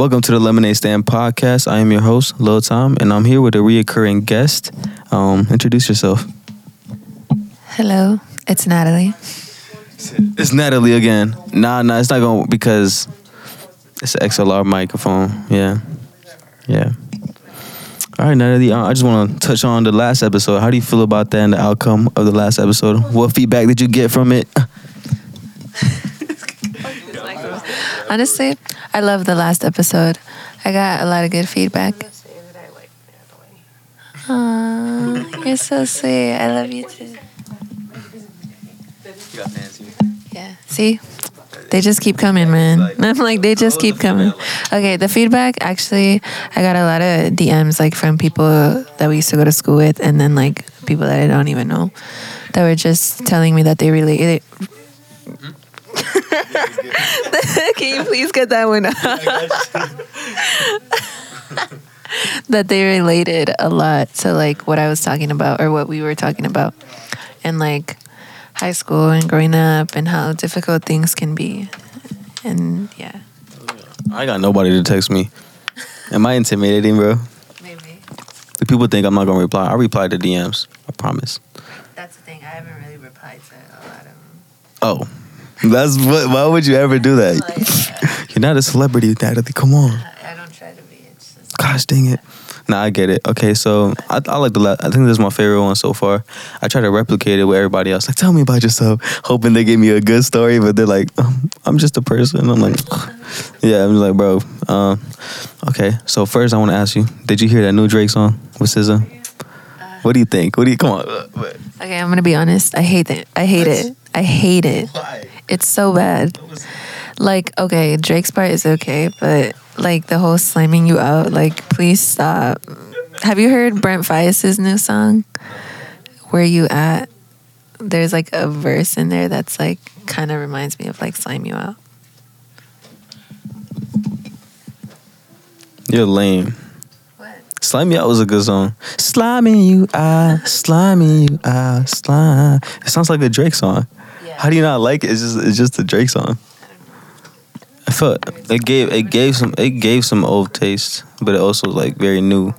Welcome to the Lemonade Stand podcast. I am your host, LilTime, and I'm here with a reoccurring guest. Um, introduce yourself. Hello, it's Natalie. It's Natalie again. Nah, nah, it's not going to because it's an XLR microphone. Yeah. Yeah. All right, Natalie, uh, I just want to touch on the last episode. How do you feel about that and the outcome of the last episode? What feedback did you get from it? Honestly, I love the last episode. I got a lot of good feedback. Aw, you're so sweet. I love you too. Yeah. See? They just keep coming, man. I'm like, they just keep coming. Okay, the feedback actually, I got a lot of DMs like from people that we used to go to school with, and then like people that I don't even know that were just telling me that they really. Can you please get that one out? that they related a lot to like what I was talking about or what we were talking about, and like high school and growing up and how difficult things can be. And yeah, I got nobody to text me. Am I intimidating, bro? maybe. The people think I'm not going to reply. I reply to DMs. I promise. That's the thing. I haven't really replied to a lot of them. Oh. That's what. Why would you ever do that? Like, You're not a celebrity, Natalie. Come on. I don't try to be. It's just. Gosh dang it. Nah, I get it. Okay, so I, I like the. La- I think this is my favorite one so far. I try to replicate it with everybody else. Like, tell me about yourself, hoping they give me a good story, but they're like, um, I'm just a person. I'm like, yeah. I'm like, bro. Um, okay, so first I want to ask you, did you hear that new Drake song with SZA? What do you think? What do you come on? uh. Okay, I'm gonna be honest. I hate it. I hate it. I hate it. Why? It's so bad. Like, okay, Drake's part is okay, but like the whole slime you out, like, please stop. Have you heard Brent Faiyaz' new song? Where you at? There's like a verse in there that's like kind of reminds me of like slime you out. You're lame. What? Slime Me Out was a good song. Sliming you out, sliming you out, slime. It sounds like a Drake song. How do you not like it? It's just it's just a Drake song. I felt it gave it gave some it gave some old taste, but it also was like very new.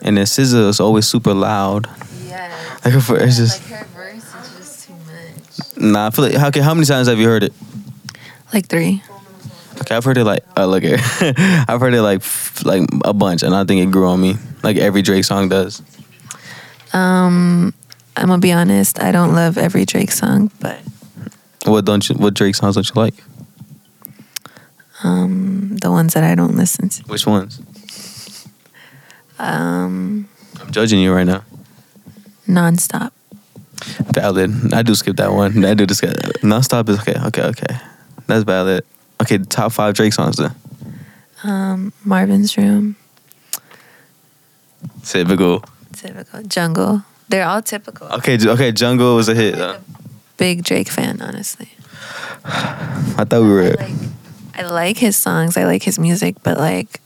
And then SZA is always super loud. Yeah. Like for- it's just her verse is just too much. nah. I feel like how okay, how many times have you heard it? Like three. Okay, I've heard it like uh, look here. I've heard it like f- like a bunch, and I think it grew on me like every Drake song does. Um, I'm gonna be honest. I don't love every Drake song, but What don't you? What Drake songs don't you like? um, the ones that I don't listen to. Which ones? Um, I'm judging you right now. nonstop. Valid. I do skip that one. I do skip that. Nonstop is okay. Okay. Okay. That's valid. Okay. Top five Drake songs then. Um, Marvin's Room, Typical. typical. Jungle. They're all typical. Okay. Okay. Jungle was a hit. Though. Big Drake fan, honestly. I thought we were. Like, I like his songs. I like his music, but like,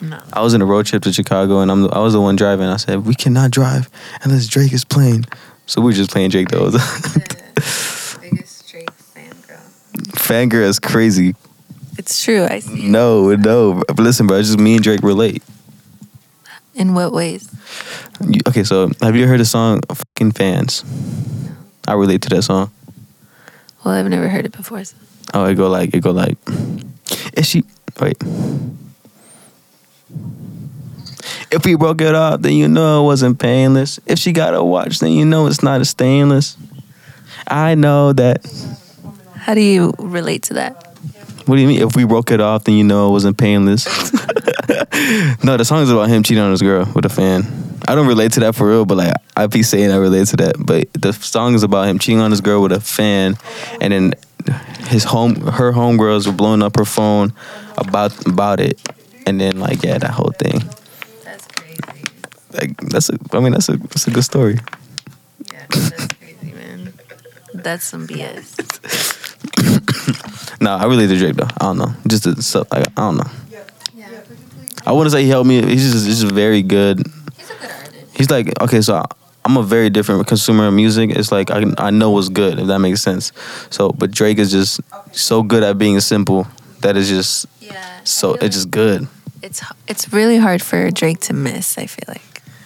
I'm not. I was in a road trip to Chicago, and I'm I was the one driving. I said we cannot drive unless Drake is playing. So we were just playing Drake though. biggest Drake fan girl. Fangirl is crazy. It's true. I see. No, no. But listen, bro. It's just me and Drake relate. In what ways? Okay, so have you heard the song "Fucking Fans"? I relate to that song. Well, I've never heard it before. So. Oh, it go like it go like. Is she wait? If we broke it off, then you know it wasn't painless. If she got a watch, then you know it's not a stainless. I know that. How do you relate to that? What do you mean? If we broke it off, then you know it wasn't painless. no, the song is about him cheating on his girl with a fan. I don't relate to that for real, but like I be saying I relate to that. But the song is about him cheating on his girl with a fan, and then his home, her homegirls were blowing up her phone about about it, and then like yeah, that whole thing. That's crazy. Like that's a, I mean that's a that's a good story. Yeah, that's crazy, man. That's some BS. No, I relate to Drake though. I don't know, just the stuff. Like, I don't know. Yeah. I wouldn't say he helped me. He's just, he's just very good. He's a good artist. He's like, okay, so I'm a very different consumer of music. It's like I, I know what's good, if that makes sense. So, but Drake is just so good at being simple that is just Yeah. so it's just good. it's it's really hard for Drake to miss. I feel like.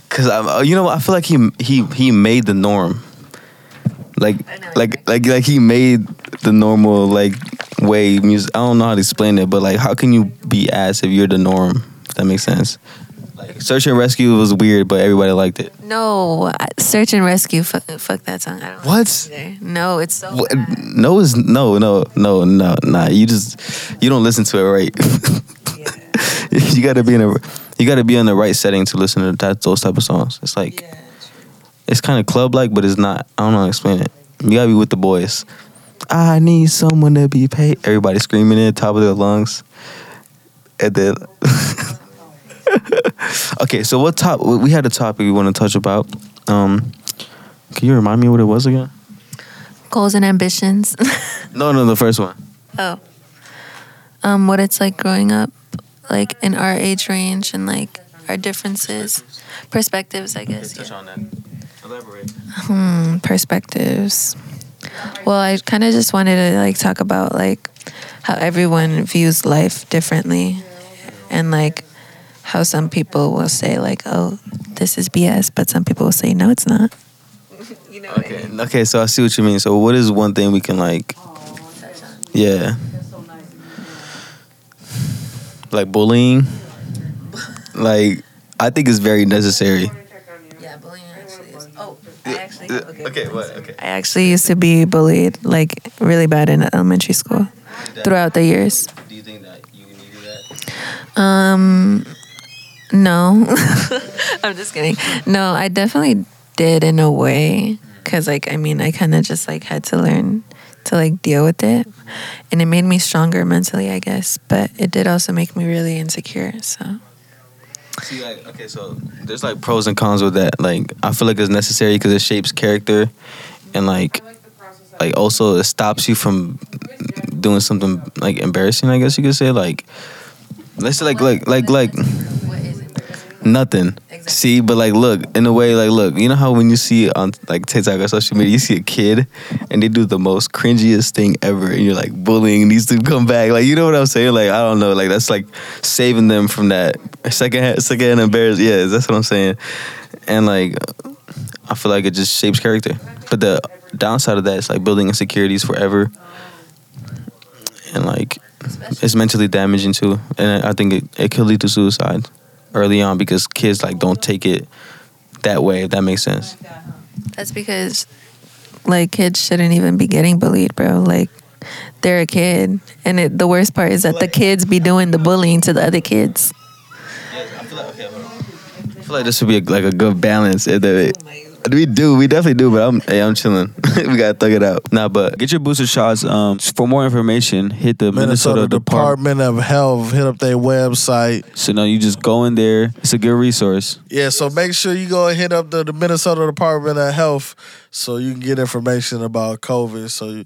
Cause I'm, uh, you know. I feel like he he he made the norm. Like like like like he made the normal like way music. I don't know how to explain it, but like, how can you be ass if you're the norm? If that makes sense. Search and Rescue was weird, but everybody liked it. No, search and rescue. Fuck, fuck that song. I don't. What? Like it. No, it's so. What? No, is no, no, no, no, nah. You just you don't listen to it right. you gotta be in a you gotta be in the right setting to listen to that those type of songs. It's like it's kind of club like, but it's not. I don't know how to explain it. You gotta be with the boys. I need someone to be paid. Everybody screaming at the top of their lungs, and then. okay, so what top? We had a topic we want to touch about. Um, can you remind me what it was again? Goals and ambitions. No, no, the first one. oh. Um, what it's like growing up, like in our age range and like our differences, perspectives. I guess. yeah. on that. Elaborate. Hmm, perspectives. Well, I kind of just wanted to like talk about like how everyone views life differently, and like how some people will say like, "Oh, this is BS," but some people will say, "No, it's not." You know. Okay. Okay. So I see what you mean. So what is one thing we can like? Yeah. Like bullying. Like I think it's very necessary. Yeah, bullying actually is. Oh, I actually. Okay. What? Okay. I actually used to be bullied like really bad in elementary school throughout the years. Do you think that you needed that? Um, no, I'm just kidding. No, I definitely did in a way, cause like I mean, I kind of just like had to learn to like deal with it, and it made me stronger mentally, I guess. But it did also make me really insecure. So See, like, okay, so there's like pros and cons with that. Like, I feel like it's necessary because it shapes character, and like, like also it stops you from doing something like embarrassing. I guess you could say like, let's say like like like like nothing. See, but like, look in a way, like, look, you know how when you see on like TikTok or social media, you see a kid and they do the most cringiest thing ever, and you're like, bullying needs to come back. Like, you know what I'm saying? Like, I don't know. Like, that's like saving them from that second second embarrassed. Yeah, that's what I'm saying. And like, I feel like it just shapes character. But the downside of that is like building insecurities forever, and like, it's mentally damaging too. And I think it, it could lead to suicide early on because kids like don't take it that way. If that makes sense. that's because like kids shouldn't even be getting bullied, bro. Like they're a kid, and it, the worst part is that the kids be doing the bullying to the other kids. I feel like, I feel like this would be a, like a good balance. Eh, if they- we do, we definitely do, but I'm, hey, I'm chilling. we gotta thug it out. Nah, but Get your booster shots. Um, for more information, hit the Minnesota, Minnesota, Department. Department of Health. Hit up their website. So now you just go in there. It's a good resource. Yeah, so make sure you go and hit up the, the Minnesota Department of Health so you can get information about COVID so you,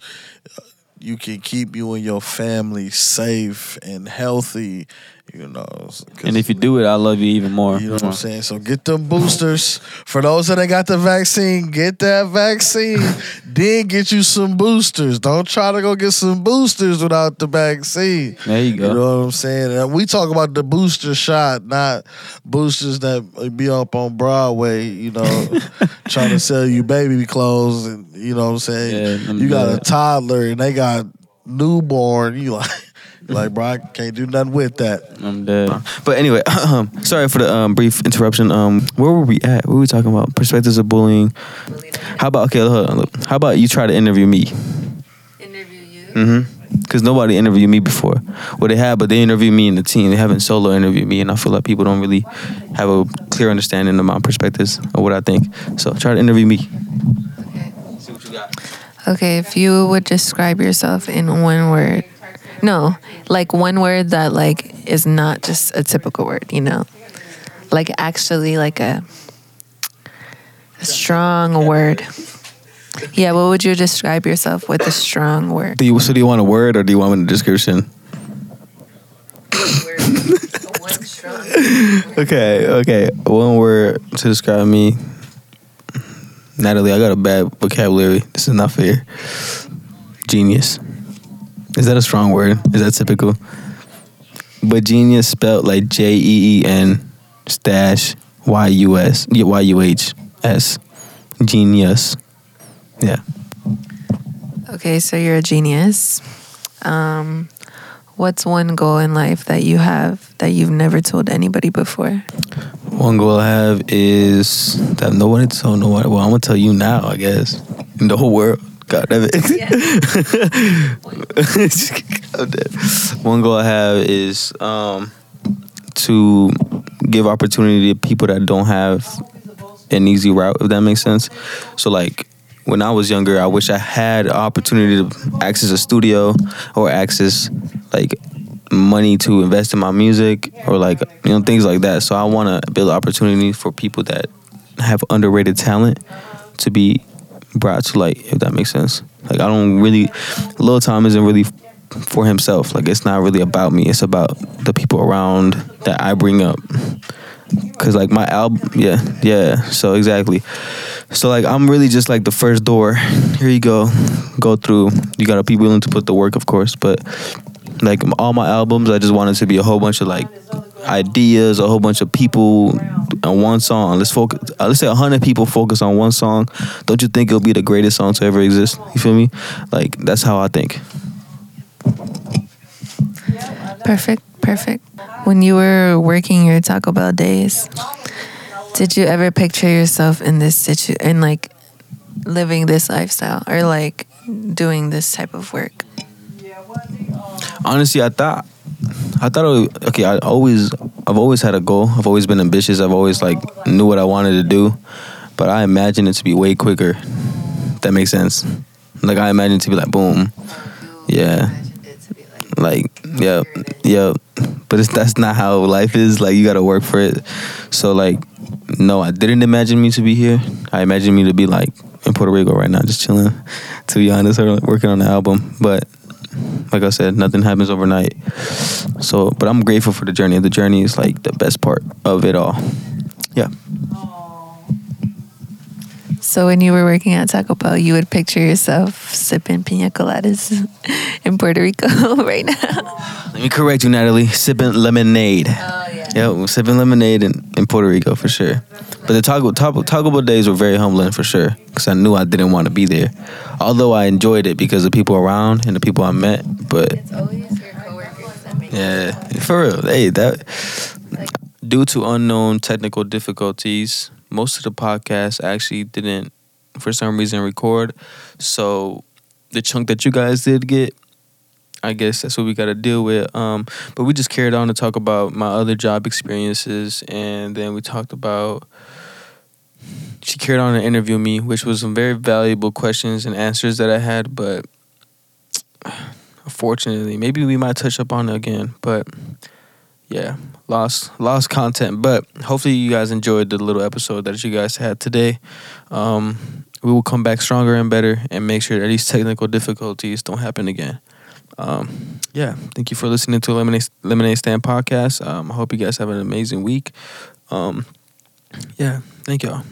you can keep you and your family safe and healthy, you know. 'cause- And if you do it, I love you even more. You know what I'm saying? So get them boosters. For those that ain't got the vaccine, get that vaccine. then get you some boosters. Don't try to go get some boosters without the vaccine. There you go. You know what I'm saying? And we talk about the booster shot, not boosters that be up on Broadway, you know, trying to sell you baby clothes and you know what I'm saying? Yeah, you got a toddler and they got newborn, you like like bro, I can't do nothing with that. I'm dead. but anyway, sorry for the um, brief interruption. Um, where were we at? What were we talking about? Perspectives of bullying. How about okay? Hold on. Look. How about you try to interview me? Interview you. Mm-hmm. Because nobody interviewed me before. Well, they have, but they interviewed me in the team. They haven't solo interviewed me, and I feel like people don't really have a clear understanding of my perspectives or what I think. So try to interview me. Okay. See what you got. Okay, if you would describe yourself in one word. No, like one word that like is not just a typical word, you know. Like actually like a, a strong word. Yeah, what would you describe yourself with a strong word? Do you, so do you want a word or do you want a description? Okay, okay. One word to describe me. Natalie, I got a bad vocabulary. This is not fair. Genius. Is that a strong word? Is that typical? But genius spelled like J E E N stash Y U S Y U H S. Genius. Yeah. Okay, so you're a genius. Um, what's one goal in life that you have that you've never told anybody before? One goal I have is that nobody told nobody. Well, I'm gonna tell you now, I guess. In the whole world. God damn it. Damn. One goal I have is um, to give opportunity to people that don't have an easy route, if that makes sense. So like when I was younger, I wish I had opportunity to access a studio or access like money to invest in my music or like you know things like that. So I want to build opportunity for people that have underrated talent to be brought to light, if that makes sense. Like I don't really, LilTime isn't really for himself. Like it's not really about me. It's about the people around that I bring up. Cause like my album, yeah, yeah. So exactly. So like I'm really just like the first door. Here you go, go through. You gotta be willing to put the work, of course. But like all my albums, I just wanted to be a whole bunch of like ideas, a whole bunch of people on one song. Let's focus. Uh, let's say hundred people focus on one song. Don't you think it'll be the greatest song to ever exist? You feel me? Like that's how I think. Perfect, perfect. When you were working your Taco Bell days, did you ever picture yourself in this situ in like living this lifestyle or like doing this type of work? Honestly, I thought, I thought, it was, okay, I always, I've always had a goal. I've always been ambitious. I've always like knew what I wanted to do, but I imagined it to be way quicker. That makes sense. Like I imagined it to be like boom, yeah, like yeah, yeah. But it's that's not how life is. Like you got to work for it. So like, no, I didn't imagine me to be here. I imagined me to be like in Puerto Rico right now, just chilling. To be honest, or working on the album, but like I said, nothing happens overnight. So, but I'm grateful for the journey. The journey is like the best part of it all. Yeah. So when you were working at Taco Bell, you would picture yourself sipping pina coladas in Puerto Rico right now. Let me correct you, Natalie. Sipping lemonade. Oh yeah. Yeah, sipping lemonade in, in Puerto Rico for sure. But the Taco, Taco, Taco Bell days were very humbling for sure because I knew I didn't want to be there. Although I enjoyed it because the people around and the people I met. But It's always your coworkers that make Yeah, for real. Hey, that due to unknown technical difficulties, most of the podcast actually didn't, for some reason, record. So the chunk that you guys did get, I guess that's what we got to deal with. Um, but we just carried on to talk about my other job experiences, and then we talked about. She carried on to interview me, which was some very valuable questions and answers that I had, but unfortunately, maybe we might touch up on it again, but yeah, lost lost content. But hopefully, you guys enjoyed the little episode that you guys had today. Um, we will come back stronger and better, and make sure that these technical difficulties don't happen again. Um, yeah, thank you for listening to Lemonade Lemonade Stand podcast. Um, I hope you guys have an amazing week. Um, yeah, thank y'all.